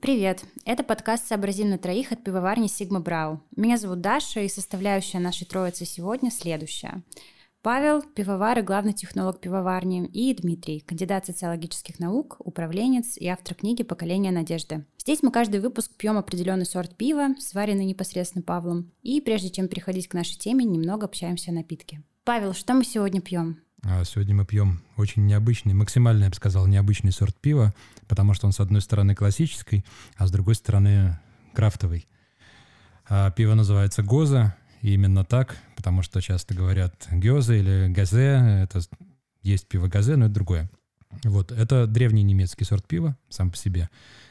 Привет! Это подкаст «Сообразим на троих» от пивоварни Сигма Брау. Меня зовут Даша, и составляющая нашей троицы сегодня следующая. Павел – пивовар и главный технолог пивоварни, и Дмитрий – кандидат социологических наук, управленец и автор книги «Поколение надежды». Здесь мы каждый выпуск пьем определенный сорт пива, сваренный непосредственно Павлом, и прежде чем переходить к нашей теме, немного общаемся о напитке. Павел, что мы сегодня пьем? А сегодня мы пьем очень необычный, максимально, я бы сказал, необычный сорт пива, потому что он с одной стороны классический, а с другой стороны крафтовый. А пиво называется Гоза, и именно так, потому что часто говорят Гёза или Газе, это есть пиво Газе, но это другое. Вот, это древний немецкий сорт пива сам по себе.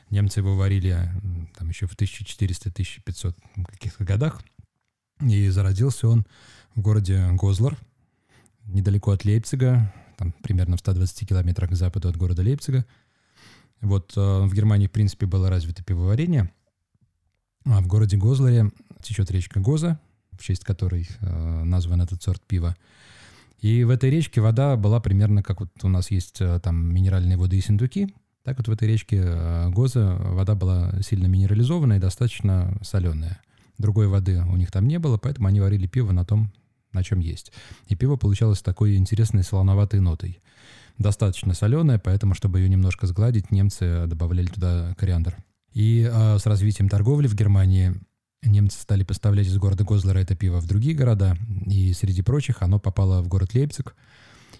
Немцы его варили там еще в 1400-1500 каких-то годах, и зародился он в городе Гозлар, недалеко от Лейпцига, там примерно в 120 километрах к западу от города Лейпцига. Вот э, в Германии, в принципе, было развито пивоварение. А в городе Гозларе течет речка Гоза, в честь которой э, назван этот сорт пива. И в этой речке вода была примерно как вот у нас есть э, там минеральные воды и синдуки, так вот в этой речке э, Гоза вода была сильно минерализованная и достаточно соленая. Другой воды у них там не было, поэтому они варили пиво на том на чем есть. И пиво получалось такой интересной солоноватой нотой. Достаточно соленое, поэтому, чтобы ее немножко сгладить, немцы добавляли туда кориандр. И э, с развитием торговли в Германии немцы стали поставлять из города Гозлера это пиво в другие города, и среди прочих оно попало в город Лейпциг.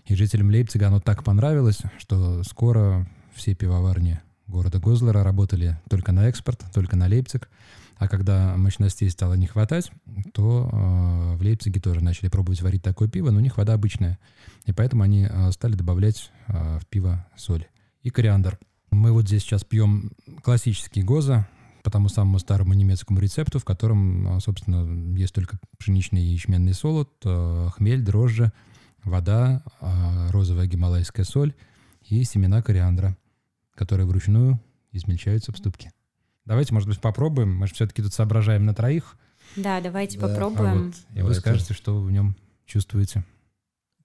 И жителям Лейпцига оно так понравилось, что скоро все пивоварни города Гозлера работали только на экспорт, только на Лейпциг. А когда мощностей стало не хватать, то э, в Лейпциге тоже начали пробовать варить такое пиво, но у них вода обычная. И поэтому они э, стали добавлять э, в пиво соль и кориандр. Мы вот здесь сейчас пьем классический гоза, по тому самому старому немецкому рецепту, в котором, собственно, есть только пшеничный и ячменный солод, хмель, дрожжи, вода, розовая гималайская соль и семена кориандра, которые вручную измельчаются в ступке. Давайте, может быть, попробуем. Мы же все-таки тут соображаем на троих. Да, давайте да. попробуем. А вот, и давайте. вы скажете, что вы в нем чувствуете.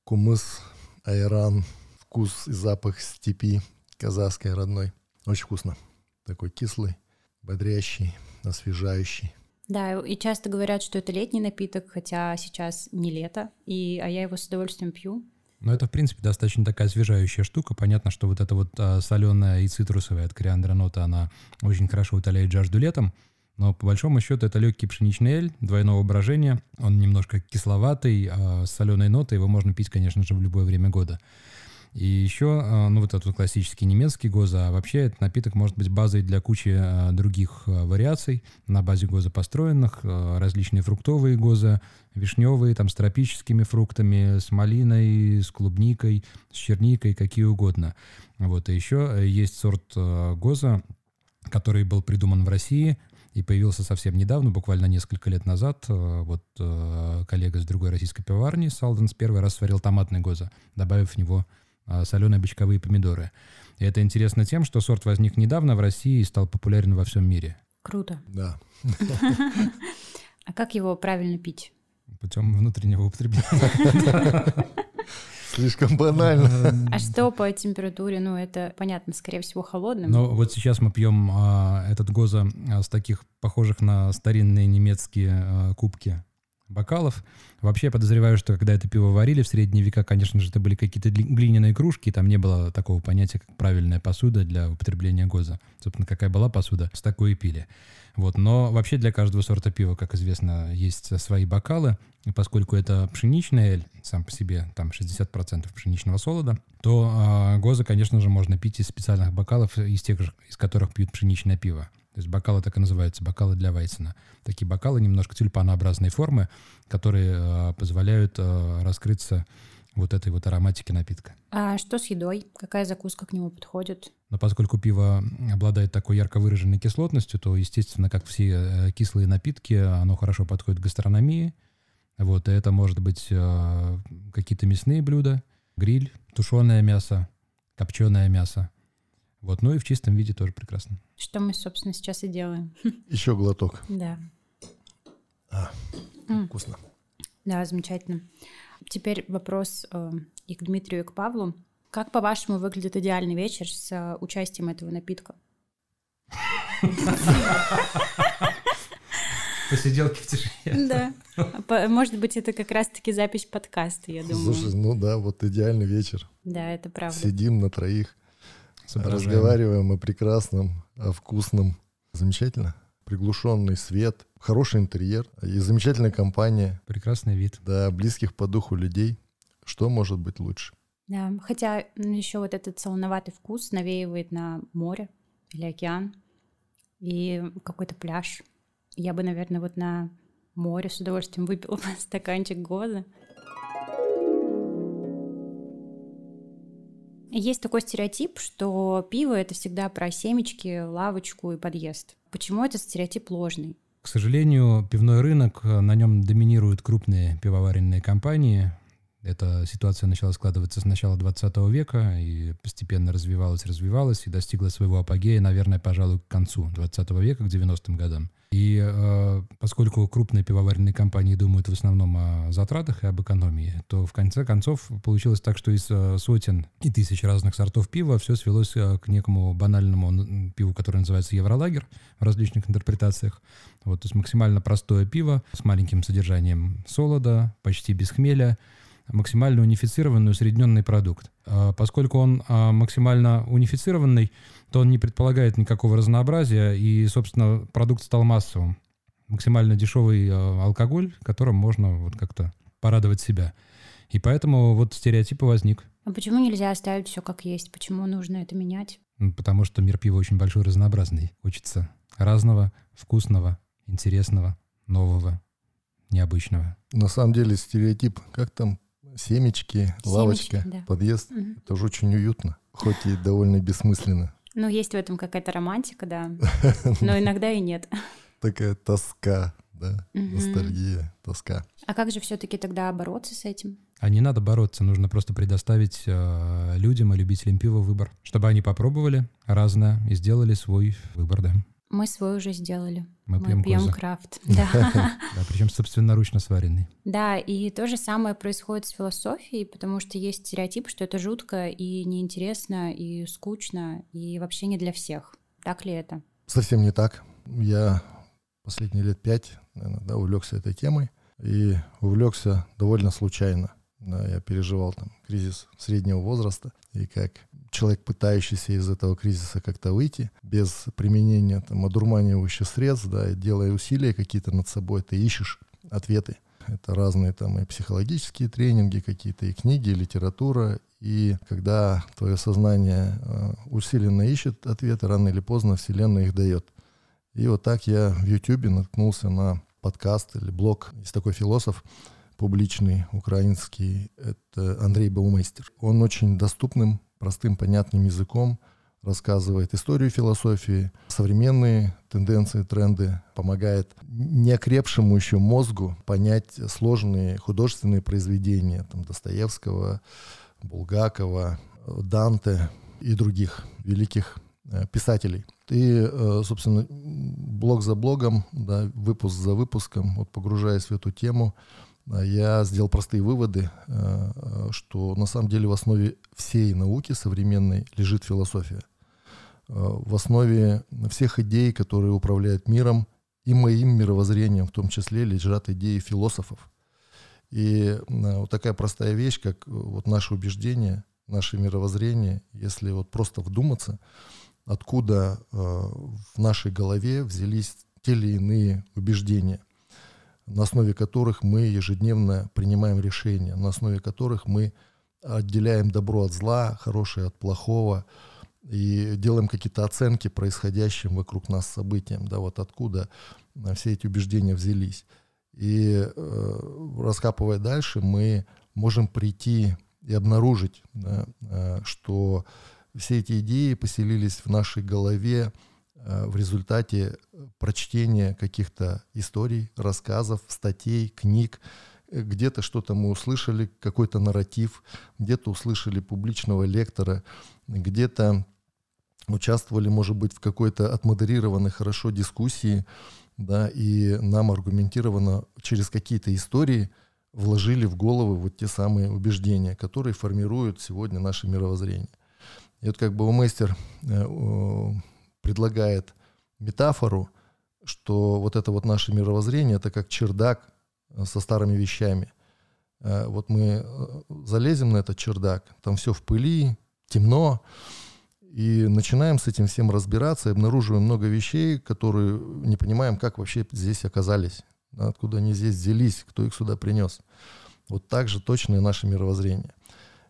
Кумыс, айран, вкус и запах степи казахской родной. Очень вкусно. Такой кислый, бодрящий, освежающий. Да, и часто говорят, что это летний напиток, хотя сейчас не лето, и, а я его с удовольствием пью. Но это, в принципе, достаточно такая освежающая штука. Понятно, что вот эта вот а, соленая и цитрусовая от кориандра нота, она очень хорошо утоляет жажду летом. Но по большому счету это легкий пшеничный эль двойного брожения. Он немножко кисловатый, а с соленой нотой его можно пить, конечно же, в любое время года. И еще, а, ну, вот этот классический немецкий гоза, а вообще этот напиток может быть базой для кучи а, других а, вариаций на базе гоза построенных, различные фруктовые гоза, вишневые, там, с тропическими фруктами, с малиной, с клубникой, с черникой, какие угодно. Вот, и еще есть сорт гоза, который был придуман в России, и появился совсем недавно, буквально несколько лет назад. Вот коллега с другой российской пивоварни, Салденс, первый раз сварил томатный гоза, добавив в него соленые бочковые помидоры. И это интересно тем, что сорт возник недавно в России и стал популярен во всем мире. Круто. Да. А как его правильно пить? Путем внутреннего употребления. Слишком банально. А что по температуре? Ну, это понятно, скорее всего, холодным. Но вот сейчас мы пьем а, этот гоза а, с таких похожих на старинные немецкие а, кубки бокалов. Вообще я подозреваю, что когда это пиво варили в средние века, конечно же, это были какие-то глиняные кружки, там не было такого понятия, как правильная посуда для употребления гоза. Собственно, какая была посуда, с такой и пили. Вот. Но вообще для каждого сорта пива, как известно, есть свои бокалы. И поскольку это пшеничный эль, сам по себе там 60% пшеничного солода, то э, гоза, конечно же, можно пить из специальных бокалов, из тех же, из которых пьют пшеничное пиво. То есть бокалы так и называются, бокалы для Вайсена. Такие бокалы немножко тюльпанообразной формы, которые э, позволяют э, раскрыться вот этой вот ароматике напитка. А что с едой? Какая закуска к нему подходит? Но поскольку пиво обладает такой ярко выраженной кислотностью, то, естественно, как все э, кислые напитки, оно хорошо подходит к гастрономии. Вот, и это может быть какие-то мясные блюда, гриль, тушеное мясо, копченое мясо. Вот, ну и в чистом виде тоже прекрасно. Что мы, собственно, сейчас и делаем. Еще глоток. Да. А, М. вкусно. Да, замечательно. Теперь вопрос э, и к Дмитрию, и к Павлу. Как, по-вашему, выглядит идеальный вечер с э, участием этого напитка? Посиделки в тишине. Да. Может быть, это как раз-таки запись подкаста, я думаю. Слушай, ну да, вот идеальный вечер. Да, это правда. Сидим на троих. Разговариваем о прекрасном, о вкусном. Замечательно. Приглушенный свет, хороший интерьер и замечательная компания. Прекрасный вид. Да, близких по духу людей. Что может быть лучше? Да, хотя еще вот этот солоноватый вкус навеивает на море или океан и какой-то пляж. Я бы, наверное, вот на море с удовольствием выпила бы стаканчик гоза. Есть такой стереотип, что пиво это всегда про семечки, лавочку и подъезд. Почему этот стереотип ложный? К сожалению, пивной рынок, э, на нем доминируют крупные пивоваренные компании. Эта ситуация начала складываться с начала 20 века и постепенно развивалась, развивалась и достигла своего апогея, наверное, пожалуй, к концу 20 века, к 90-м годам. И э, поскольку крупные пивоваренные компании думают в основном о затратах и об экономии, то в конце концов получилось так, что из э, сотен и тысяч разных сортов пива все свелось э, к некому банальному пиву, которое называется евролагер в различных интерпретациях. Вот, то есть максимально простое пиво с маленьким содержанием солода, почти без хмеля, максимально унифицированный усредненный продукт. А Поскольку он а, максимально унифицированный, то он не предполагает никакого разнообразия, и, собственно, продукт стал массовым. Максимально дешевый а, алкоголь, которым можно вот как-то порадовать себя. И поэтому вот стереотип возник. А почему нельзя оставить все как есть? Почему нужно это менять? М, Потому что мир пива очень большой разнообразный. Хочется разного, вкусного, интересного, нового, необычного. На самом деле стереотип, как там, семечки, лавочка, да. подъезд. Мгм. Это же очень уютно, хоть и довольно бессмысленно. Ну, есть в этом какая-то романтика, да. Но иногда и нет. Такая тоска, да, ностальгия, тоска. А как же все-таки тогда бороться с этим? А не надо бороться, нужно просто предоставить э, людям и любителям пива выбор, чтобы они попробовали разное и сделали свой выбор, да. Мы свой уже сделали. Мы, Мы пьем пьем крафт. Да. Да, причем собственноручно сваренный. Да, и то же самое происходит с философией, потому что есть стереотип, что это жутко и неинтересно, и скучно, и вообще не для всех. Так ли это? Совсем не так. Я последние лет пять, наверное, да, увлекся этой темой и увлекся довольно случайно. Да, я переживал там кризис среднего возраста, и как человек, пытающийся из этого кризиса как-то выйти, без применения там, одурманивающих средств, да, и делая усилия какие-то над собой, ты ищешь ответы. Это разные там и психологические тренинги какие-то, и книги, и литература. И когда твое сознание э, усиленно ищет ответы, рано или поздно Вселенная их дает. И вот так я в Ютубе наткнулся на подкаст или блог. Есть такой философ публичный, украинский, это Андрей Баумейстер. Он очень доступным, простым, понятным языком рассказывает историю философии, современные тенденции, тренды, помогает неокрепшему еще мозгу понять сложные художественные произведения там, Достоевского, Булгакова, Данте и других великих э, писателей. И, э, собственно, блог за блогом, да, выпуск за выпуском, вот погружаясь в эту тему, я сделал простые выводы, э, что на самом деле в основе всей науки современной лежит философия. Э, В основе всех идей, которые управляют миром, и моим мировоззрением в том числе, лежат идеи философов. И э, вот такая простая вещь, как вот наше убеждение, наше мировоззрение, если вот просто вдуматься, откуда в нашей голове взялись те или иные убеждения, на основе которых мы ежедневно принимаем решения, на основе которых мы отделяем добро от зла, хорошее от плохого, и делаем какие-то оценки происходящим вокруг нас событиям, да, вот откуда э, все эти убеждения взялись. И э, раскапывая дальше, мы можем прийти и обнаружить, да, э, что все эти идеи поселились в нашей голове в результате прочтения каких-то историй, рассказов, статей, книг. Э, Где-то что-то мы услышали, какой-то нарратив, где-то услышали публичного лектора, где-то участвовали, может быть, в какой-то отмодерированной хорошо дискуссии, да, и нам аргументированно через какие-то истории вложили в головы вот те самые убеждения, которые формируют сегодня наше мировоззрение. И вот как Баумейстер э, предлагает метафору, что вот это вот наше мировоззрение, это как чердак э, со старыми вещами. Э, вот мы залезем на этот чердак, там все в пыли, темно, и начинаем с этим всем разбираться, и обнаруживаем много вещей, которые не понимаем, как вообще здесь оказались, откуда они здесь взялись, кто их сюда принес. Вот так же точно и наше мировоззрение.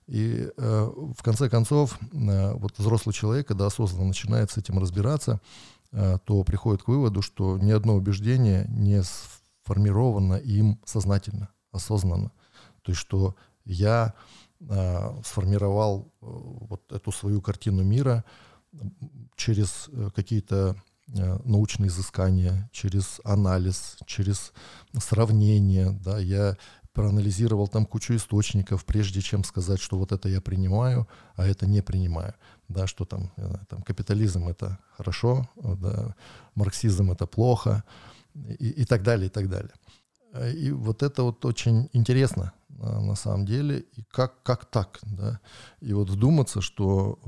И э, в конце концов, э, вот взрослый человек, когда осознанно начинает с этим разбираться, э, то приходит к выводу, что ни одно убеждение не сформировано им сознательно, осознанно. То есть, что я э, сформировал э, вот эту свою картину мира через э, какие-то э, научные изыскания, через анализ, через сравнение. Да, я проанализировал там кучу источников, прежде чем сказать, что вот это я принимаю, а это не принимаю. Да, что там, там капитализм это хорошо, да, марксизм это плохо и, и так далее, и так далее. И вот это вот очень интересно на самом деле, и как, как так, да, и вот вдуматься, что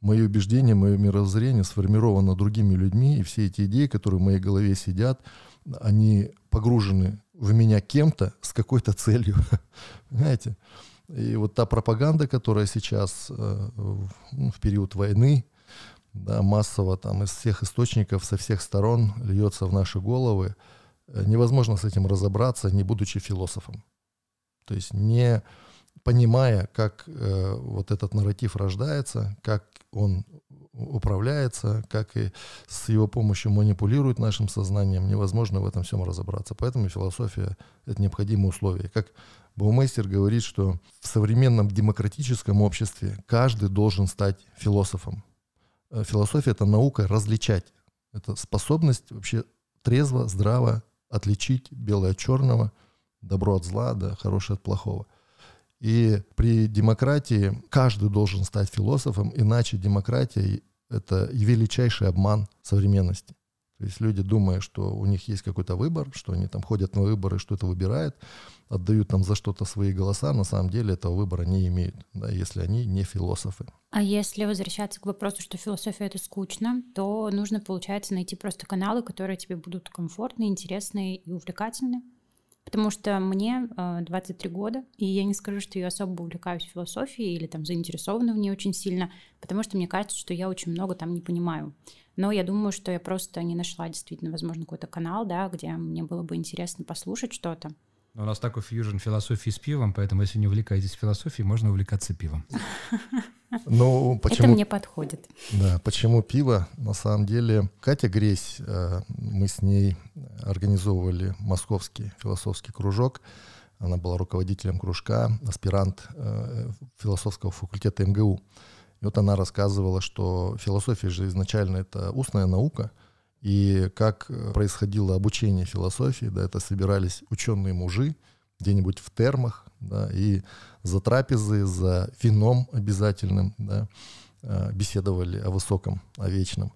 мои убеждения, мое мировоззрение сформировано другими людьми, и все эти идеи, которые в моей голове сидят, они погружены в меня кем-то с какой-то целью. Понимаете? И вот та пропаганда, которая сейчас э, ну, в период войны, да, массово там из всех источников, со всех сторон льется в наши головы, э, невозможно с этим разобраться, не будучи философом. То есть не понимая, как э, вот этот нарратив рождается, как он управляется, как и с его помощью манипулирует нашим сознанием, невозможно в этом всем разобраться. Поэтому философия — это необходимое условие. Как Баумейстер говорит, что в современном демократическом обществе каждый должен стать философом. Э, философия — это наука различать. Это способность вообще трезво, здраво отличить белое от черного, добро от зла, да, хорошее от плохого — и при демократии каждый должен стать философом, иначе демократия — это величайший обман современности. То есть люди, думая, что у них есть какой-то выбор, что они там ходят на выборы, что-то выбирают, отдают там за что-то свои голоса, на самом деле этого выбора не имеют, да, если они не философы. А если возвращаться к вопросу, что философия это скучно, то нужно, получается, найти просто каналы, которые тебе будут комфортны, интересны и увлекательны. Потому что мне э, 23 года, и я не скажу, что я особо увлекаюсь философией или там заинтересована в ней очень сильно, потому что мне кажется, что я очень много там не понимаю. Но я думаю, что я просто не нашла действительно, возможно, какой-то канал, да, где мне было бы интересно послушать что-то. У нас такой фьюжн философии с пивом, поэтому если не увлекаетесь философией, можно увлекаться пивом. Ну, почему, Это мне подходит. Да, почему пиво? На самом деле, Катя Гресь, э, мы с ней организовывали московский философский кружок. Она была руководителем кружка, аспирант э, философского факультета МГУ. И вот она рассказывала, что философия же изначально это устная наука, и как происходило обучение философии, да, это собирались ученые мужи где-нибудь в термах, да, и за трапезы, за вином обязательным, да, э, беседовали о высоком, о вечном.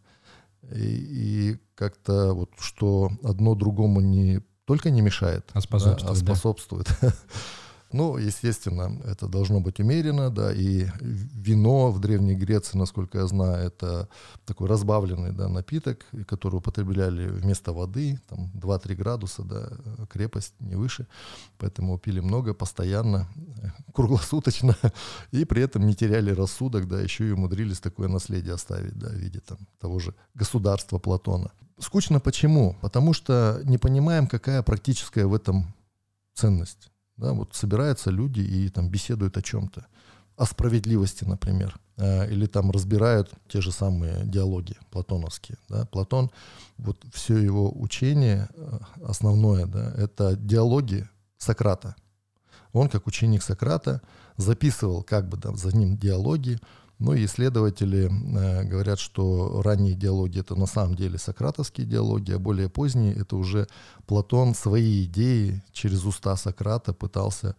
И, и как-то вот что одно другому не только не мешает, а способствует. Да, а способствует. Да. Ну, естественно, это должно быть умеренно, да, и вино в Древней Греции, насколько я знаю, это такой разбавленный да, напиток, который употребляли вместо воды, там 2-3 градуса, да, крепость не выше, поэтому пили много, постоянно, круглосуточно, и при этом не теряли рассудок, да, еще и умудрились такое наследие оставить, да, в виде там того же государства Платона. Скучно почему? Потому что не понимаем, какая практическая в этом ценность. Да, вот собираются люди и там беседуют о чем-то, о справедливости, например, э, или там разбирают те же самые диалоги платоновские. Да. Платон, вот все его учение э, основное, да, это диалоги Сократа. Он, как ученик Сократа, записывал как бы да, за ним диалоги, Ну и исследователи э, говорят, что ранние диалоги это на самом деле сократовские диалоги, а более поздние это уже Платон свои идеи через уста Сократа пытался,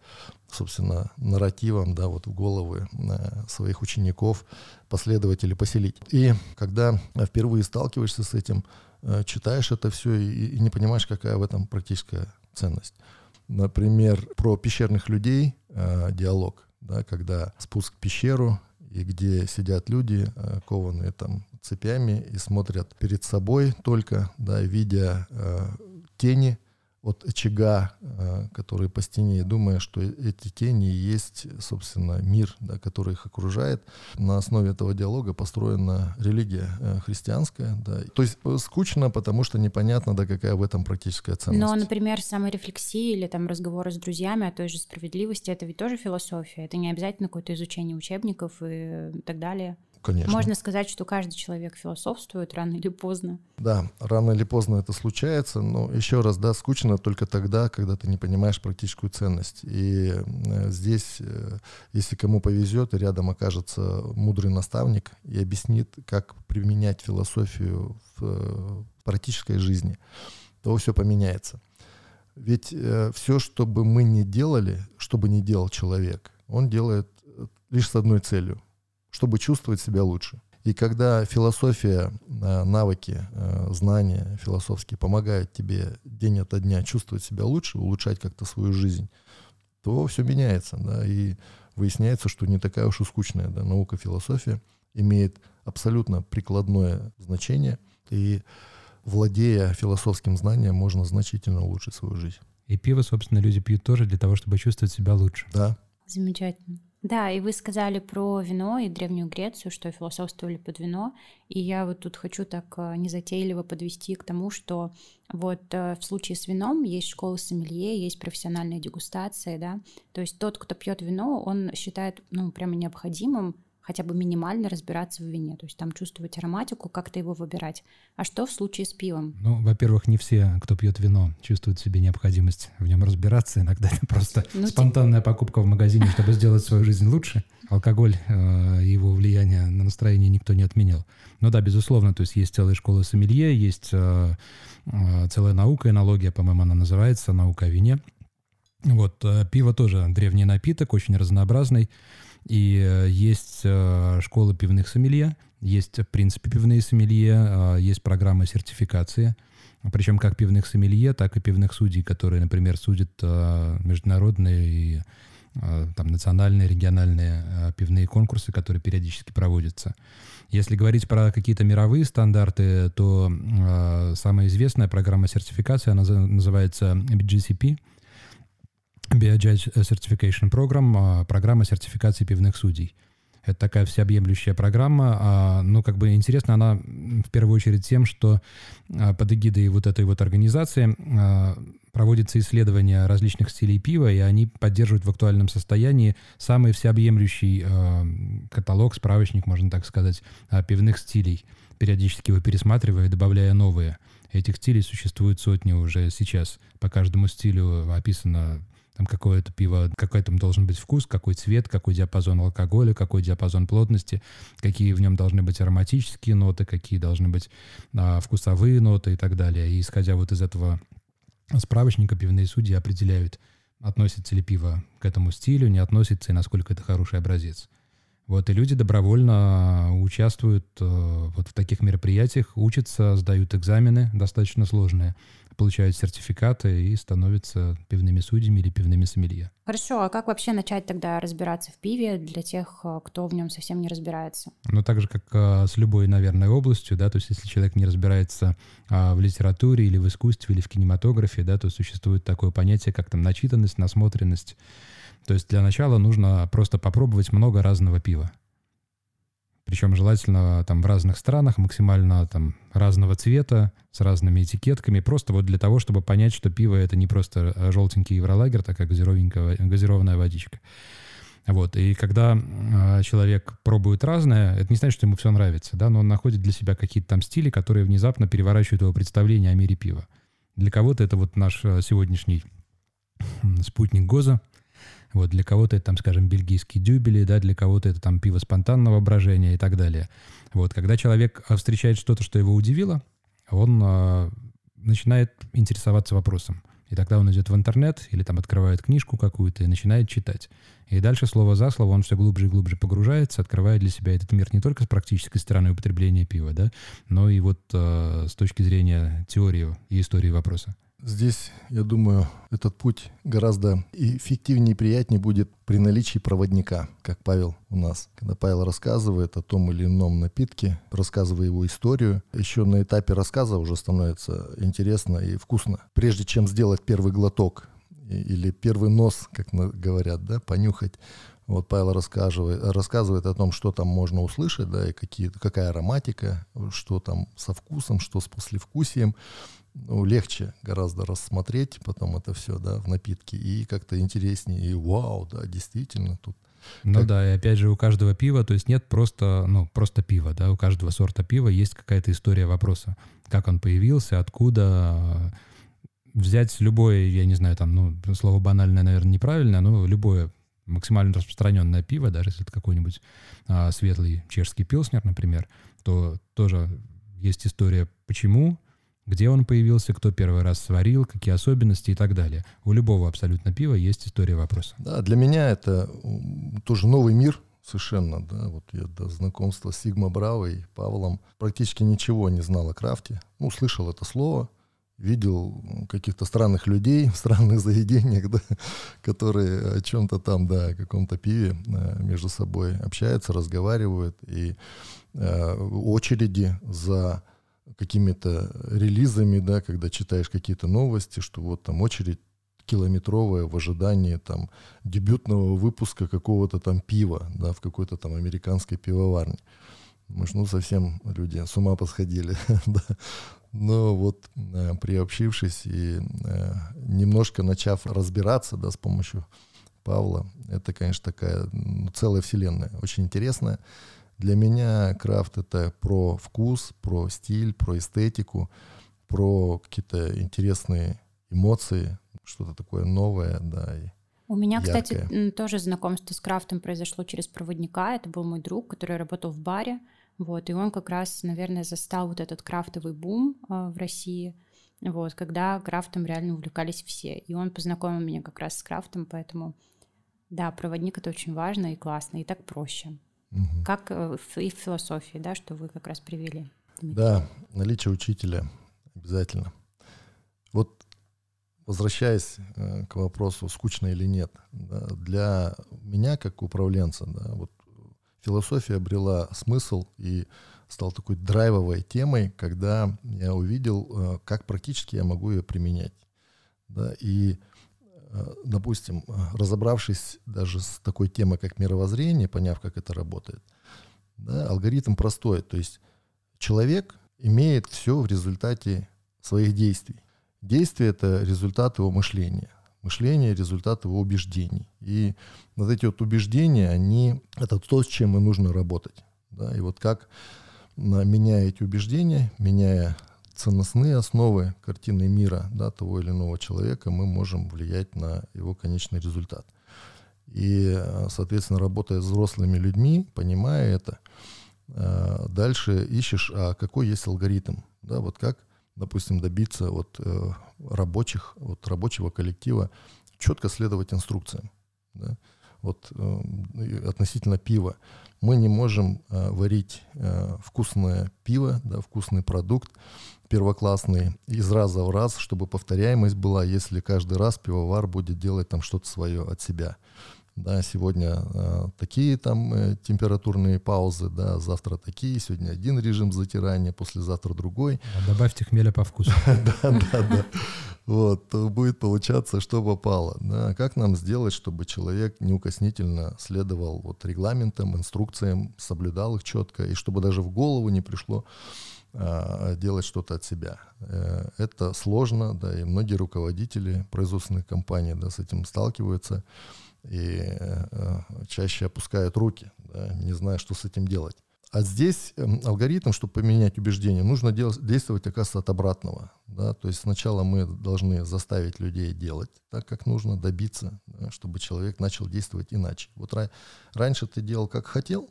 собственно, нарративом, да, вот в головы э, своих учеников, последователей поселить. И когда впервые сталкиваешься с этим, э, читаешь это все и, и не понимаешь, какая в этом практическая ценность. Например, про пещерных людей э, диалог, да, когда спуск в пещеру, и где сидят люди, э, кованные там цепями, и смотрят перед собой только, да, видя э, тени от очага, э, который по стене, думая, что эти тени есть, собственно, мир, да, который их окружает. На основе этого диалога построена религия э, христианская. Да. То есть э, скучно, потому что непонятно, да, какая в этом практическая ценность. Но, например, саморефлексия или там разговоры с друзьями о той же справедливости, это ведь тоже философия. Это не обязательно какое-то изучение учебников и так далее. Конечно. Можно сказать, что каждый человек философствует рано или поздно. Да, рано или поздно это случается, но еще раз, да, скучно только тогда, когда ты не понимаешь практическую ценность. И э, здесь, э, если кому повезет, и рядом окажется мудрый наставник и объяснит, как применять философию в э, практической жизни, то все поменяется. Ведь все, что бы мы ни делали, что бы ни делал человек, он делает лишь с одной целью чтобы чувствовать себя лучше. И когда философия, э, навыки, э, знания философские помогают тебе день ото дня чувствовать себя лучше, улучшать как-то свою жизнь, то все меняется, да, и выясняется, что не такая уж и скучная да, наука философия имеет абсолютно прикладное значение, и владея философским знанием, можно значительно улучшить свою жизнь. И пиво, собственно, люди пьют тоже для того, чтобы чувствовать себя лучше. Да. Замечательно. Да, и вы сказали про вино и Древнюю Грецию, что философствовали под вино. И я вот тут хочу так э, незатейливо подвести к тому, что вот э, в случае с вином есть школа сомелье, есть профессиональная дегустация, да. То есть тот, кто пьет вино, он считает, ну, прямо необходимым хотя бы минимально разбираться в вине, то есть там чувствовать ароматику, как-то его выбирать. А что в случае с пивом? Ну, во-первых, не все, кто пьет вино, чувствуют в себе необходимость в нем разбираться. Иногда это просто ну, спонтанная покупка в магазине, чтобы сделать свою жизнь лучше. Алкоголь э, его влияние на настроение никто не отменял. Но да, безусловно, то есть есть целая школа сомелье, есть э, э, целая наука, энология, по-моему, она называется, наука о вине. Вот, пиво тоже древний напиток, очень разнообразный. И э, есть э, школа пивных сомелье, есть, в принципе, пивные сомелье, э, есть программа сертификации, причем как пивных сомелье, так и пивных судей, которые, например, судят международные и там, национальные, региональные пивные конкурсы, которые периодически проводятся. Если говорить про какие-то мировые стандарты, то самая известная программа сертификации, она называется BGCP – BioJudge Certification Program, а, программа сертификации пивных судей. Это такая всеобъемлющая программа. А, ну, как бы интересно она в первую очередь тем, что а, под эгидой вот этой вот организации проводятся исследования различных стилей пива, и они поддерживают в актуальном состоянии самый всеобъемлющий каталог, справочник, можно так сказать, пивных стилей, периодически его пересматривая и добавляя новые. Этих стилей существует сотни уже сейчас. По каждому стилю описано там какое-то пиво, какой там должен быть вкус, какой цвет, какой диапазон алкоголя, какой диапазон плотности, какие в нем должны быть ароматические ноты, какие должны быть а, вкусовые ноты и так далее. И исходя вот из этого справочника, пивные судьи определяют, относится ли пиво к этому стилю, не относится, и насколько это хороший образец. Вот, и люди добровольно участвуют э, вот в таких мероприятиях, учатся, сдают экзамены достаточно сложные получают сертификаты и становятся пивными судьями или пивными сомелье. Хорошо, а как вообще начать тогда разбираться в пиве для тех, э, кто в нем совсем не разбирается? Ну, так же, как а, с любой, наверное, областью, да, то есть если человек не разбирается а, в литературе или в искусстве, или в кинематографе, да, то существует такое понятие, как там начитанность, насмотренность. То есть для начала нужно просто попробовать много разного пива. Причем желательно там в разных странах, максимально там разного цвета, с разными этикетками, просто вот для того, чтобы понять, что пиво это не просто э, желтенький евролагер, такая газированная, газированная водичка. Вот, и когда э, человек пробует разное, это не значит, что ему все нравится, да, но он находит для себя какие-то там стили, которые внезапно переворачивают его представление о мире пива. Для кого-то это вот наш э, сегодняшний спутник ГОЗа, Вот для кого-то это, там, скажем, бельгийские дюбели, да, для кого-то это там пиво спонтанного брожения и так далее. Вот, когда человек а, встречает что-то, что его удивило, он э, начинает интересоваться вопросом. И тогда он идет в интернет или там открывает книжку какую-то и начинает читать. И дальше слово за слово он все глубже и глубже погружается, открывает для себя этот мир не только с практической стороны употребления пива, да, но и вот э, с точки зрения теории и истории вопроса. Здесь, я думаю, этот путь гораздо эффективнее и приятнее будет при наличии проводника, как Павел у нас. Когда Павел рассказывает о том или ином напитке, рассказывая его историю, еще на этапе рассказа уже становится интересно и вкусно. Прежде чем сделать первый глоток или первый нос, как говорят, да, понюхать, вот Павел рассказывает, рассказывает о том, что там можно услышать, да, и какие, какая ароматика, что там со вкусом, что с послевкусием. Ну, легче гораздо рассмотреть потом это все, да, в напитке, и как-то интереснее, и вау, да, действительно, тут ну как... да, и опять же у каждого пива, то есть нет просто, ну, просто пива, да, у каждого сорта пива есть какая-то история вопроса, как он появился, откуда, взять любое, я не знаю, там, ну, слово банальное, наверное, неправильное, но любое максимально распространенное пиво, даже если это какой-нибудь а, светлый чешский пилснер, например, то тоже есть история, почему где он появился, кто первый раз сварил, какие особенности и так далее. У любого абсолютно пива есть история вопроса. Да, для меня это тоже новый мир совершенно, да, вот я до знакомства с Сигма Браво и Павлом практически ничего не знал о крафте. Ну, слышал это слово, видел каких-то странных людей в странных заведениях, да, которые о чем-то там, да, о каком-то пиве э, между собой общаются, разговаривают, и э, очереди за какими-то релизами, да, когда читаешь какие-то новости, что вот там очередь километровая в ожидании там дебютного выпуска какого-то там пива, да, в какой-то там американской пивоварне. Мы ж, ну, совсем люди с ума посходили, да. Но вот э, приобщившись и э, немножко начав разбираться, да, с помощью Павла, это, конечно, такая ну, целая вселенная, очень интересная. Для меня крафт это про вкус, про стиль, про эстетику, про какие-то интересные эмоции, что-то такое новое, да. И У меня, яркое. кстати, тоже знакомство с крафтом произошло через проводника. Это был мой друг, который работал в баре. Вот, и он как раз, наверное, застал вот этот крафтовый бум э, в России, вот, когда крафтом реально увлекались все. И он познакомил меня как раз с крафтом, поэтому, да, проводник — это очень важно и классно, и так проще. Угу. Как э, и в философии, да, что вы как раз привели. Дмитрий. Да, наличие учителя обязательно. Вот возвращаясь э, к вопросу, скучно или нет, да, для меня, как управленца, да, вот философия обрела смысл и стал такой драйвовой темой, когда я увидел, э, как практически я могу ее применять. Да, и Э, допустим, разобравшись даже с такой темой, как мировоззрение, поняв, как это работает, да, алгоритм простой. То есть человек имеет все в результате своих действий. Действие — это результат его мышления. Мышление — результат его убеждений. И вот эти вот убеждения, они — это то, с чем и нужно работать. Да? И вот как, меняя эти убеждения, меняя ценностные основы картины мира да, того или иного человека, мы можем влиять на его конечный результат. И, э, соответственно, работая с взрослыми людьми, понимая это, э, дальше ищешь, а какой есть алгоритм, да, вот как, допустим, добиться от э, рабочих, от рабочего коллектива четко следовать инструкциям, да, вот относительно пива. Мы не можем варить вкусное пиво, да, вкусный продукт, первоклассный из раза в раз, чтобы повторяемость была, если каждый раз пивовар будет делать там что-то свое от себя. Да, сегодня э, такие там э, температурные паузы, да, завтра такие, сегодня один режим затирания, послезавтра другой. А добавьте хмеля по вкусу. Да, да, да. Вот, будет получаться, что попало. Да. Как нам сделать, чтобы человек неукоснительно следовал вот регламентам, инструкциям, соблюдал их четко, и чтобы даже в голову не пришло а, делать что-то от себя. Э, это сложно, да, и многие руководители производственных компаний да, с этим сталкиваются и э, чаще опускают руки, да, не зная, что с этим делать. А здесь эм, алгоритм, чтобы поменять убеждение, нужно делать, действовать, оказывается, от обратного. Да? То есть сначала мы должны заставить людей делать так, как нужно, добиться, да, чтобы человек начал действовать иначе. Вот ра- раньше ты делал, как хотел,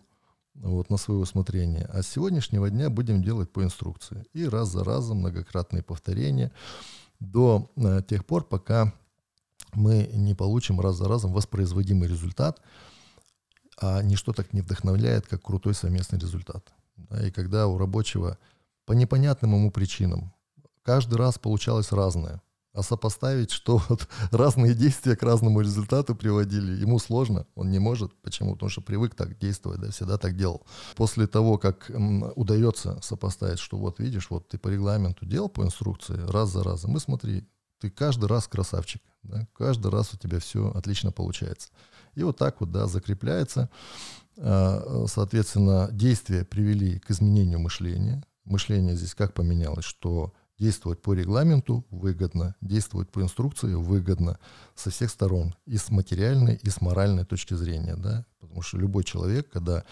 вот, на свое усмотрение, а с сегодняшнего дня будем делать по инструкции. И раз за разом многократные повторения до э, тех пор, пока мы не получим раз за разом воспроизводимый результат – а ничто так не вдохновляет, как крутой совместный результат. И когда у рабочего по непонятным ему причинам каждый раз получалось разное, а сопоставить, что вот разные действия к разному результату приводили, ему сложно, он не может. Почему? Потому что привык так действовать, да, всегда так делал. После того, как удается сопоставить, что вот видишь, вот ты по регламенту делал по инструкции раз за разом, мы смотри, ты каждый раз красавчик, да, каждый раз у тебя все отлично получается. И вот так вот, да, закрепляется. А, соответственно, действия привели к изменению мышления. Мышление здесь как поменялось, что действовать по регламенту выгодно, действовать по инструкции выгодно со всех сторон, и с материальной, и с моральной точки зрения, да, потому что любой человек, когда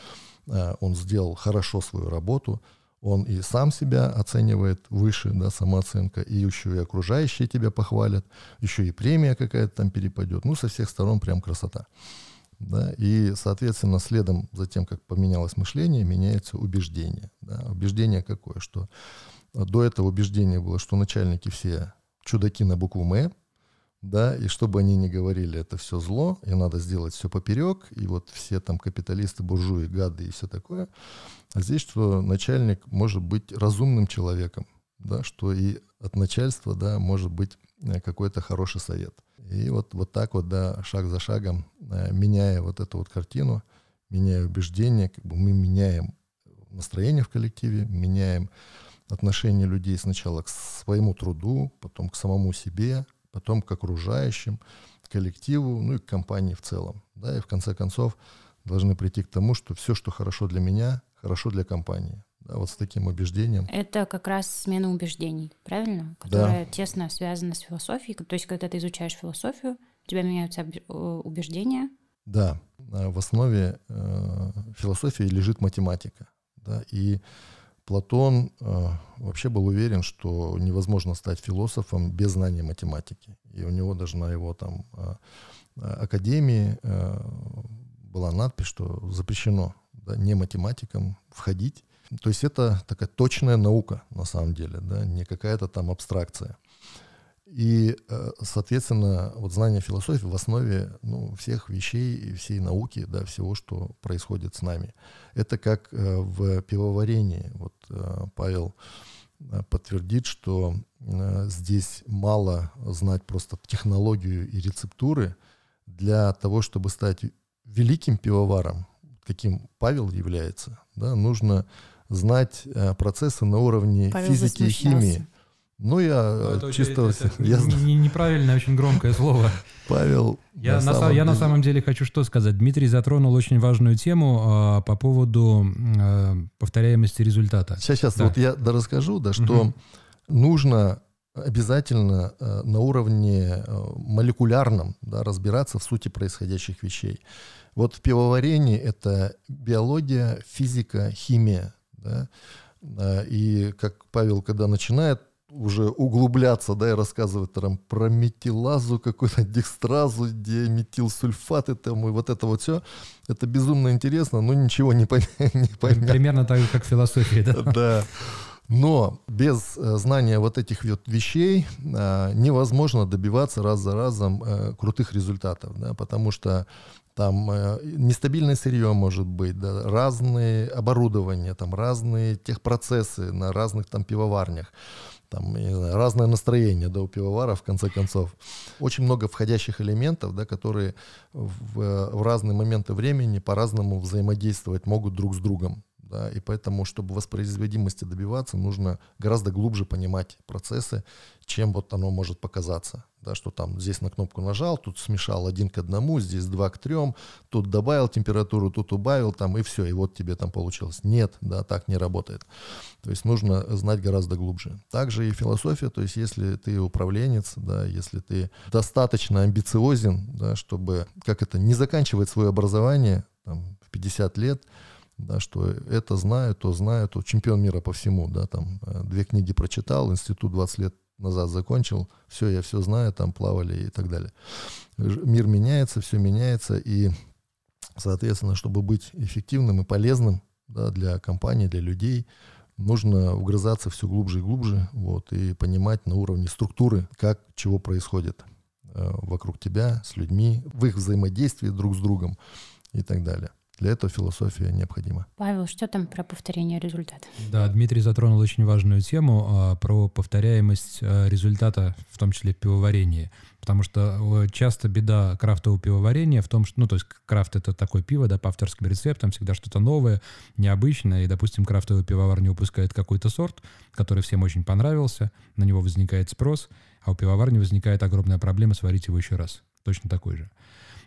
э, он сделал хорошо свою работу, он и сам себя оценивает выше, да, самооценка, и еще и окружающие тебя похвалят, еще и премия какая-то там перепадет. Ну, со всех сторон прям красота. Да, и, соответственно, следом за тем, как поменялось мышление, меняется убеждение. Да. Убеждение какое? Что до этого убеждения было, что начальники все чудаки на букву «М», да, и чтобы они не говорили, это все зло, и надо сделать все поперек, и вот все там капиталисты, буржуи, гады и все такое. А здесь, что начальник может быть разумным человеком, да, что и от начальства, да, может быть э, какой-то хороший совет. И вот, вот так вот, да, шаг за шагом, э, меняя вот эту вот картину, меняя убеждения, как бы мы меняем настроение в коллективе, меняем отношение людей сначала к своему труду, потом к самому себе, потом к окружающим, коллективу, ну и к компании в целом. Да, и в конце концов должны прийти к тому, что все, что хорошо для меня, хорошо для компании. Да, вот с таким убеждением. Это как раз смена убеждений, правильно? Которая да. тесно связана с философией. То есть, когда ты изучаешь философию, у тебя меняются убеждения. Да, а в основе э, философии лежит математика. Да, и Платон э, вообще был уверен, что невозможно стать философом без знания математики. И у него даже на его там э, академии э, была надпись, что запрещено да, не математикам входить. То есть это такая точная наука на самом деле, да, не какая-то там абстракция. И, э, соответственно, вот знание философии в основе ну, всех вещей и всей науки, да, всего, что происходит с нами. Это как э, в пивоварении. Вот э, Павел подтвердит, что здесь мало знать просто технологию и рецептуры для того, чтобы стать великим пивоваром, каким Павел является. Да, нужно знать процессы на уровне Павел физики и химии. Ну, я ну, чисто... Это, я... Не, неправильное, очень громкое слово. Павел... Я на, самом, я деле... на самом деле хочу что сказать. Дмитрий затронул очень важную тему э, по поводу э, повторяемости результата. Сейчас, сейчас, да. вот я расскажу, да, что угу. нужно обязательно э, на уровне э, молекулярном да, разбираться в сути происходящих вещей. Вот в пивоварении это биология, физика, химия. Да? Э, и как Павел, когда начинает уже углубляться, да, и рассказывать там про метилазу, какую-то декстразу, диметилсульфаты там и вот это вот все. Это безумно интересно, но ничего не, поймешь. не поймешь. Примерно так же, как в философии, да? Да. Но без э, знания вот этих вот вещей а, невозможно добиваться раз за разом а, крутых результатов, да, потому что там э, нестабильное сырье может быть, да, разные оборудования, там разные техпроцессы на разных там пивоварнях там, не знаю, разное настроение да, у пивовара, в конце концов. Очень много входящих элементов, да, которые в, в разные моменты времени по-разному взаимодействовать могут друг с другом. Да, и поэтому, чтобы воспроизводимости добиваться, нужно гораздо глубже понимать процессы, чем вот оно может показаться. Да, что там здесь на кнопку нажал, тут смешал один к одному, здесь два к трем, тут добавил температуру, тут убавил, там, и все, и вот тебе там получилось. Нет, да, так не работает. То есть нужно знать гораздо глубже. Также и философия, то есть если ты управленец, да, если ты достаточно амбициозен, да, чтобы, как это, не заканчивать свое образование там, в 50 лет, да, что это знаю, то знаю, то чемпион мира по всему, да, там э, две книги прочитал, институт 20 лет назад закончил, все, я все знаю, там плавали и так далее. Мир меняется, все меняется, и, соответственно, чтобы быть эффективным и полезным да, для компании, для людей, нужно угрызаться все глубже и глубже, вот, и понимать на уровне структуры, как, чего происходит э, вокруг тебя, с людьми, в их взаимодействии друг с другом и так далее. Для этого философия необходима. Павел, что там про повторение результата? Да, Дмитрий затронул очень важную тему а, про повторяемость а, результата, в том числе в пивоварении. Потому что часто беда крафтового пивоварения в том, что, ну, то есть крафт — это такое пиво, да, по авторским рецептам, всегда что-то новое, необычное, и, допустим, крафтовый пивовар не выпускает какой-то сорт, который всем очень понравился, на него возникает спрос, а у пивоварни возникает огромная проблема сварить его еще раз, точно такой же.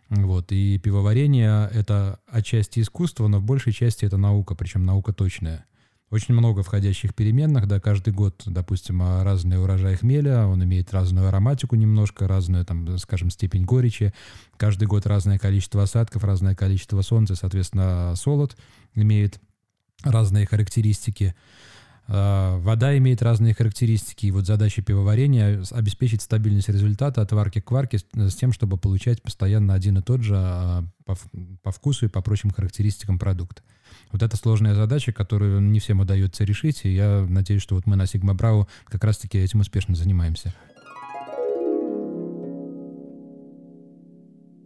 Вот, и пивоварение — это отчасти искусство, но в большей части это наука, причем наука точная. Очень много входящих переменных, да, каждый год, допустим, разный урожай хмеля, он имеет разную ароматику немножко, разную, там, скажем, степень горечи, каждый год разное количество осадков, разное количество солнца, соответственно, солод имеет разные характеристики. А, вода имеет разные характеристики, и вот задача пивоварения — обеспечить стабильность результата от варки к варке с тем, чтобы получать постоянно один и тот же а, по, по вкусу и по прочим характеристикам продукт. Вот это сложная задача, которую не всем удается решить, и я надеюсь, что вот мы на Sigma Bravo как раз-таки этим успешно занимаемся.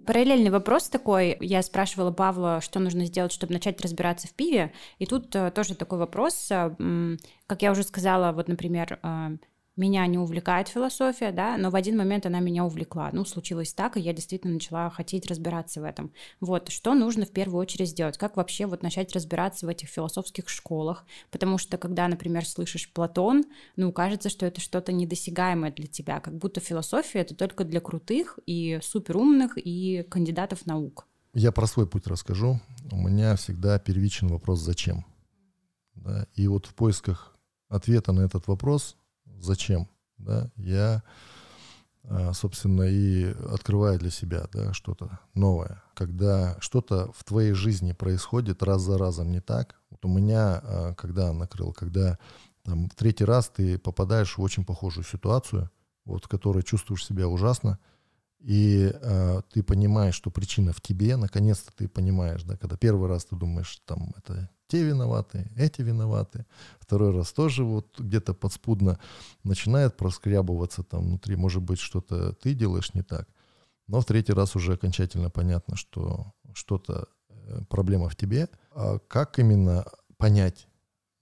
Параллельный вопрос такой. Я спрашивала Павла, что нужно сделать, чтобы начать разбираться в пиве. И тут э, тоже такой вопрос. Э, как я уже сказала, вот, например, э, меня не увлекает философия, да, но в один момент она меня увлекла. Ну, случилось так, и я действительно начала хотеть разбираться в этом. Вот, что нужно в первую очередь сделать? Как вообще вот начать разбираться в этих философских школах? Потому что, когда, например, слышишь Платон, ну, кажется, что это что-то недосягаемое для тебя, как будто философия — это только для крутых и суперумных и кандидатов наук. Я про свой путь расскажу. У меня всегда первичен вопрос «зачем?». Да? И вот в поисках ответа на этот вопрос зачем, да, я, а, собственно, и открываю для себя, да, что-то новое. Когда что-то в твоей жизни происходит раз за разом не так, вот у меня, а, когда накрыл, когда там, в третий раз ты попадаешь в очень похожую ситуацию, вот, в которой чувствуешь себя ужасно, и э, ты понимаешь, что причина в тебе, наконец-то ты понимаешь, да, когда первый раз ты думаешь, там, это те виноваты, эти виноваты. Второй раз тоже вот где-то подспудно начинает проскрябываться там внутри, может быть, что-то ты делаешь не так. Но в третий раз уже окончательно понятно, что что-то, э, проблема в тебе. А как именно понять,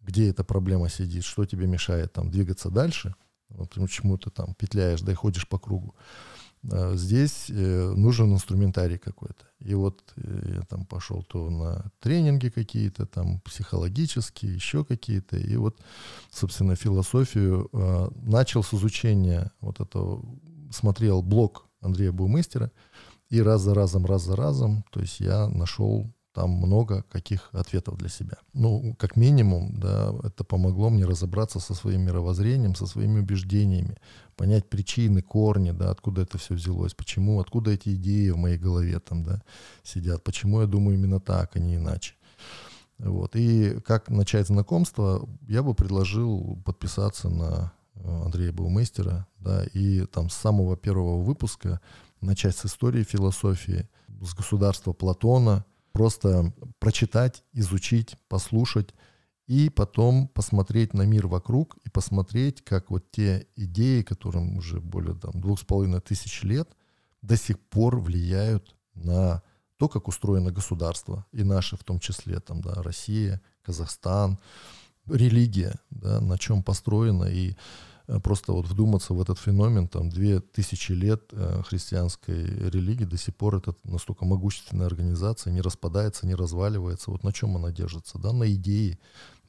где эта проблема сидит, что тебе мешает там двигаться дальше, вот почему ты там петляешь, да и ходишь по кругу. А, здесь э, нужен инструментарий какой-то. И вот э, я там пошел то на тренинги какие-то, там психологические, еще какие-то. И вот, собственно, философию начал с изучения вот этого, смотрел блог Андрея Бумыстера, и раз за разом, раз за разом, то есть я нашел там много каких ответов для себя. Ну, как минимум, да, это помогло мне разобраться со своим мировоззрением, со своими убеждениями, понять причины, корни, да, откуда это все взялось, почему, откуда эти идеи в моей голове там, да, сидят, почему я думаю именно так, а не иначе. Вот. И как начать знакомство, я бы предложил подписаться на э, Андрея Баумейстера, да, и там с самого первого выпуска начать с истории философии, с государства Платона, просто прочитать, изучить, послушать, и потом посмотреть на мир вокруг и посмотреть, как вот те идеи, которым уже более там, двух с половиной тысяч лет, до сих пор влияют на то, как устроено государство, и наше в том числе, там, да, Россия, Казахстан, религия, да, на чем построена, и просто вот вдуматься в этот феномен, там, две тысячи лет э, христианской религии, до сих пор это настолько могущественная организация, не распадается, не разваливается, вот на чем она держится, да, на идее,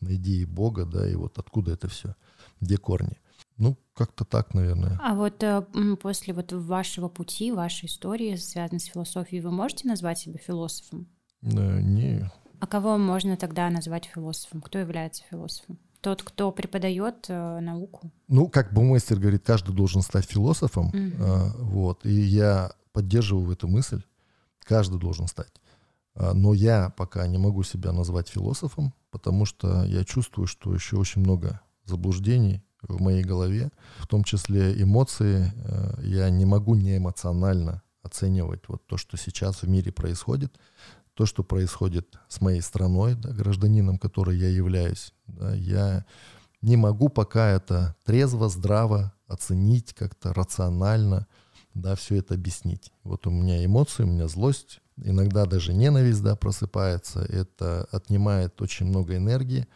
на идее Бога, да, и вот откуда это все, где корни. Ну, как-то так, наверное. А вот э, после вот вашего пути, вашей истории, связанной с философией, вы можете назвать себя философом? Да, не. А кого можно тогда назвать философом? Кто является философом? Тот, кто преподает э, науку? Ну, как бы мастер говорит, каждый должен стать философом. Угу. Э, вот. И я поддерживаю эту мысль. Каждый должен стать. А, но я пока не могу себя назвать философом, потому что я чувствую, что еще очень много заблуждений в моей голове, в том числе эмоции. Э, я не могу не эмоционально оценивать вот то, что сейчас в мире происходит, то, что происходит с моей страной, да, гражданином, который я являюсь. Да, я не могу пока это трезво, здраво оценить, как-то рационально, да, все это объяснить. Вот у меня эмоции, у меня злость, иногда даже ненависть, да, просыпается. Это отнимает очень много энергии.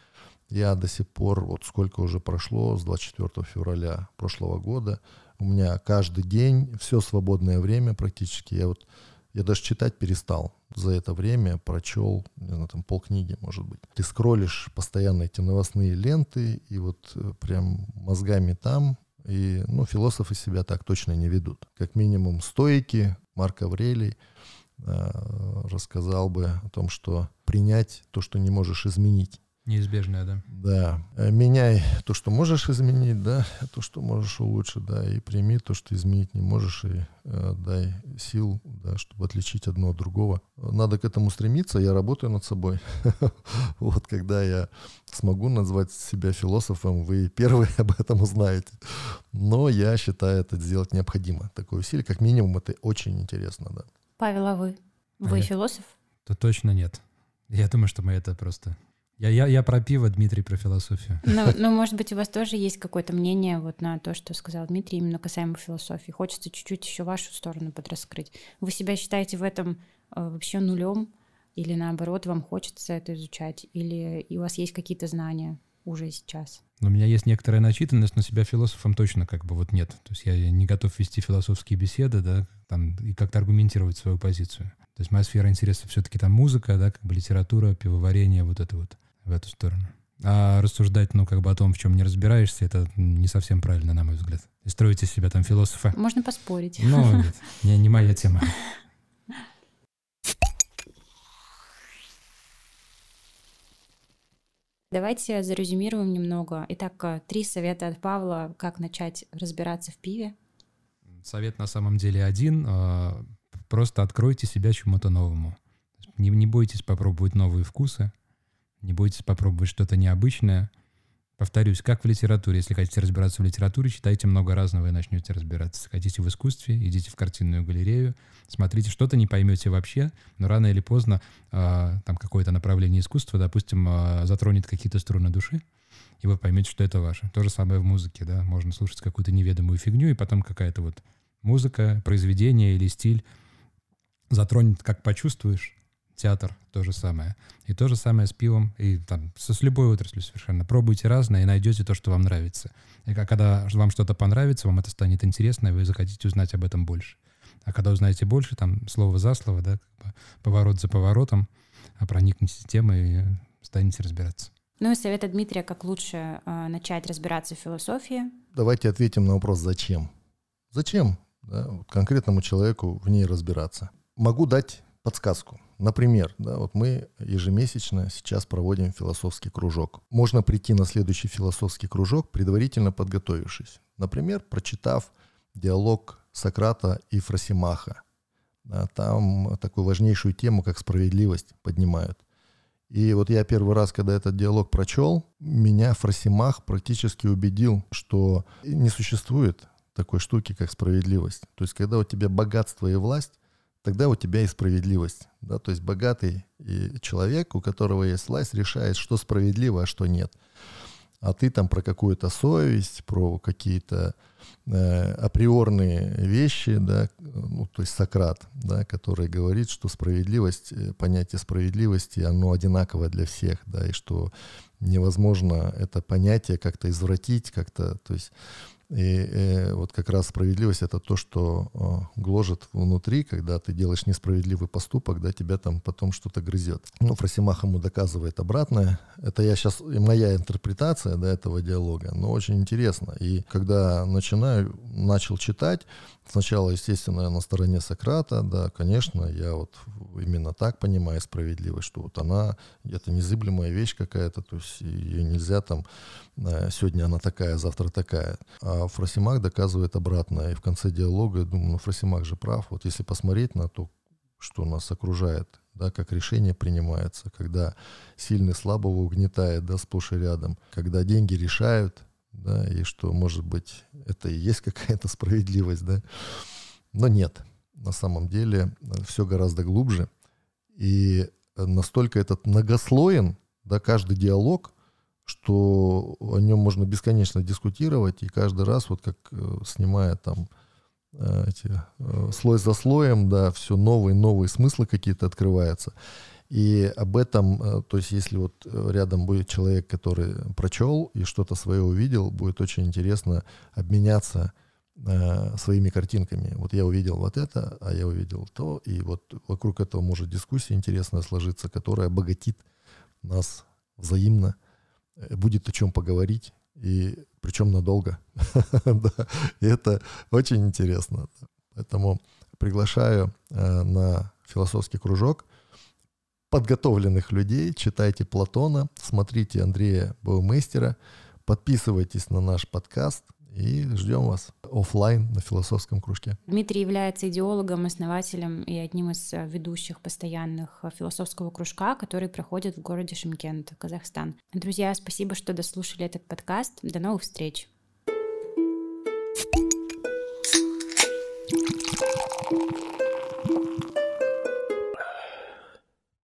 Я до сих пор, вот сколько уже прошло, с 24 февраля прошлого года, у меня каждый день, все свободное время практически, я вот, я даже читать перестал. За это время прочел, не знаю, там полкниги, может быть. Ты скроллишь постоянно эти новостные ленты, и вот э, прям мозгами там, и, ну, философы себя так точно не ведут. Как минимум стоики, Марк Аврелий э, рассказал бы о том, что принять то, что не можешь изменить. Неизбежное, да. Да. Э, меняй то, что можешь изменить, да, то, что можешь улучшить, да, и прими то, что изменить не можешь, и э, дай сил, да, чтобы отличить одно от другого. Надо к этому стремиться, я работаю над собой. Вот когда я смогу назвать себя философом, вы первые об этом узнаете. Но я считаю, это сделать необходимо. Такое усилие, как минимум, это очень интересно, да. Павел, а вы? Вы философ? То точно нет. Я думаю, что мы это просто я, я, я про пиво, Дмитрий про философию. Ну, ну, может быть, у вас тоже есть какое-то мнение вот на то, что сказал Дмитрий, именно касаемо философии. Хочется чуть-чуть еще вашу сторону подраскрыть. Вы себя считаете в этом э, вообще нулем? Или наоборот, вам хочется это изучать? Или и у вас есть какие-то знания уже сейчас? У меня есть некоторая начитанность, но себя философом точно как бы вот нет. То есть я не готов вести философские беседы, да, там, и как-то аргументировать свою позицию. То есть моя сфера интереса все-таки там музыка, да, как бы литература, пивоварение, вот это вот в эту сторону. А рассуждать, ну, как бы о том, в чем не разбираешься, это не совсем правильно, на мой взгляд. И строить из себя там философа. Можно поспорить. Ну, нет, не, не моя тема. Давайте зарезюмируем немного. Итак, э, три совета от Павла, как начать разбираться в пиве. Совет на самом деле один. А, просто откройте себя чему-то новому. Не, не бойтесь попробовать новые вкусы не бойтесь попробовать что-то необычное. Повторюсь, как в литературе. Если хотите разбираться в литературе, читайте много разного и начнете разбираться. Хотите в искусстве, идите в картинную галерею, смотрите, что-то не поймете вообще, но рано или поздно э, там какое-то направление искусства, допустим, э, затронет какие-то струны души, и вы поймете, что это ваше. То же самое в музыке, да, можно слушать какую-то неведомую фигню, и потом какая-то вот музыка, произведение или стиль затронет, как почувствуешь, театр то же самое. И то же самое с пивом, и там с, с любой отраслью совершенно. Пробуйте разное и найдете то, что вам нравится. И когда вам что-то понравится, вам это станет интересно, и вы захотите узнать об этом больше. А когда узнаете больше, там слово за слово, да, как бы поворот за поворотом, а проникнете в тему и станете разбираться. Ну и совет Дмитрия, как лучше э, начать разбираться в философии? Давайте ответим на вопрос «Зачем?». Зачем да, вот конкретному человеку в ней разбираться? Могу дать подсказку. Например, да, вот мы ежемесячно сейчас проводим философский кружок. Можно прийти на следующий философский кружок, предварительно подготовившись. Например, прочитав диалог Сократа и Фросимаха. Да, там такую важнейшую тему, как справедливость, поднимают. И вот я первый раз, когда этот диалог прочел, меня Фросимах практически убедил, что не существует такой штуки, как справедливость. То есть, когда у тебя богатство и власть, тогда у тебя и справедливость. Да? То есть богатый и человек, у которого есть власть, решает, что справедливо, а что нет. А ты там про какую-то совесть, про какие-то э, априорные вещи, да, ну, то есть Сократ, да, который говорит, что справедливость, э, понятие справедливости, оно одинаково для всех, да, и что невозможно это понятие как-то извратить, как-то, то есть и э, вот как раз справедливость это то, что э, гложет внутри, когда ты делаешь несправедливый поступок, да, тебя там потом что-то грызет. Ну, Фросимах ему доказывает обратное. Это я сейчас, моя интерпретация да, этого диалога, но очень интересно. И когда начинаю, начал читать, сначала, естественно, я на стороне Сократа, да, конечно, я вот именно так понимаю справедливость, что вот она, это незыблемая вещь какая-то, то есть ее нельзя там, сегодня она такая, завтра такая. А Фросимак доказывает обратное. И в конце диалога, я думаю, ну Фросимак же прав. Вот если посмотреть на то, что нас окружает, да, как решение принимается, когда сильный слабого угнетает, да, сплошь и рядом, когда деньги решают, да, и что, может быть, это и есть какая-то справедливость, да, но нет, на самом деле все гораздо глубже, и настолько этот многослоен, да, каждый диалог, что о нем можно бесконечно дискутировать, и каждый раз, вот как э, снимая там э, эти, э, слой за слоем, да, все новые, новые смыслы какие-то открываются. И об этом, то есть если вот рядом будет человек, который прочел и что-то свое увидел, будет очень интересно обменяться своими картинками. Вот я увидел вот это, а я увидел то, и вот вокруг этого может дискуссия интересная сложиться, которая обогатит нас взаимно, будет о чем поговорить, и причем надолго. И это очень интересно. Поэтому приглашаю э, на философский кружок подготовленных людей. Читайте Платона, смотрите Андрея Баумейстера, подписывайтесь на наш подкаст, и ждем вас офлайн на философском кружке. Дмитрий является идеологом, основателем и одним из э, ведущих постоянных э, философского кружка, который проходит в городе Шимкент, Казахстан. Друзья, спасибо, что дослушали этот подкаст. До новых встреч!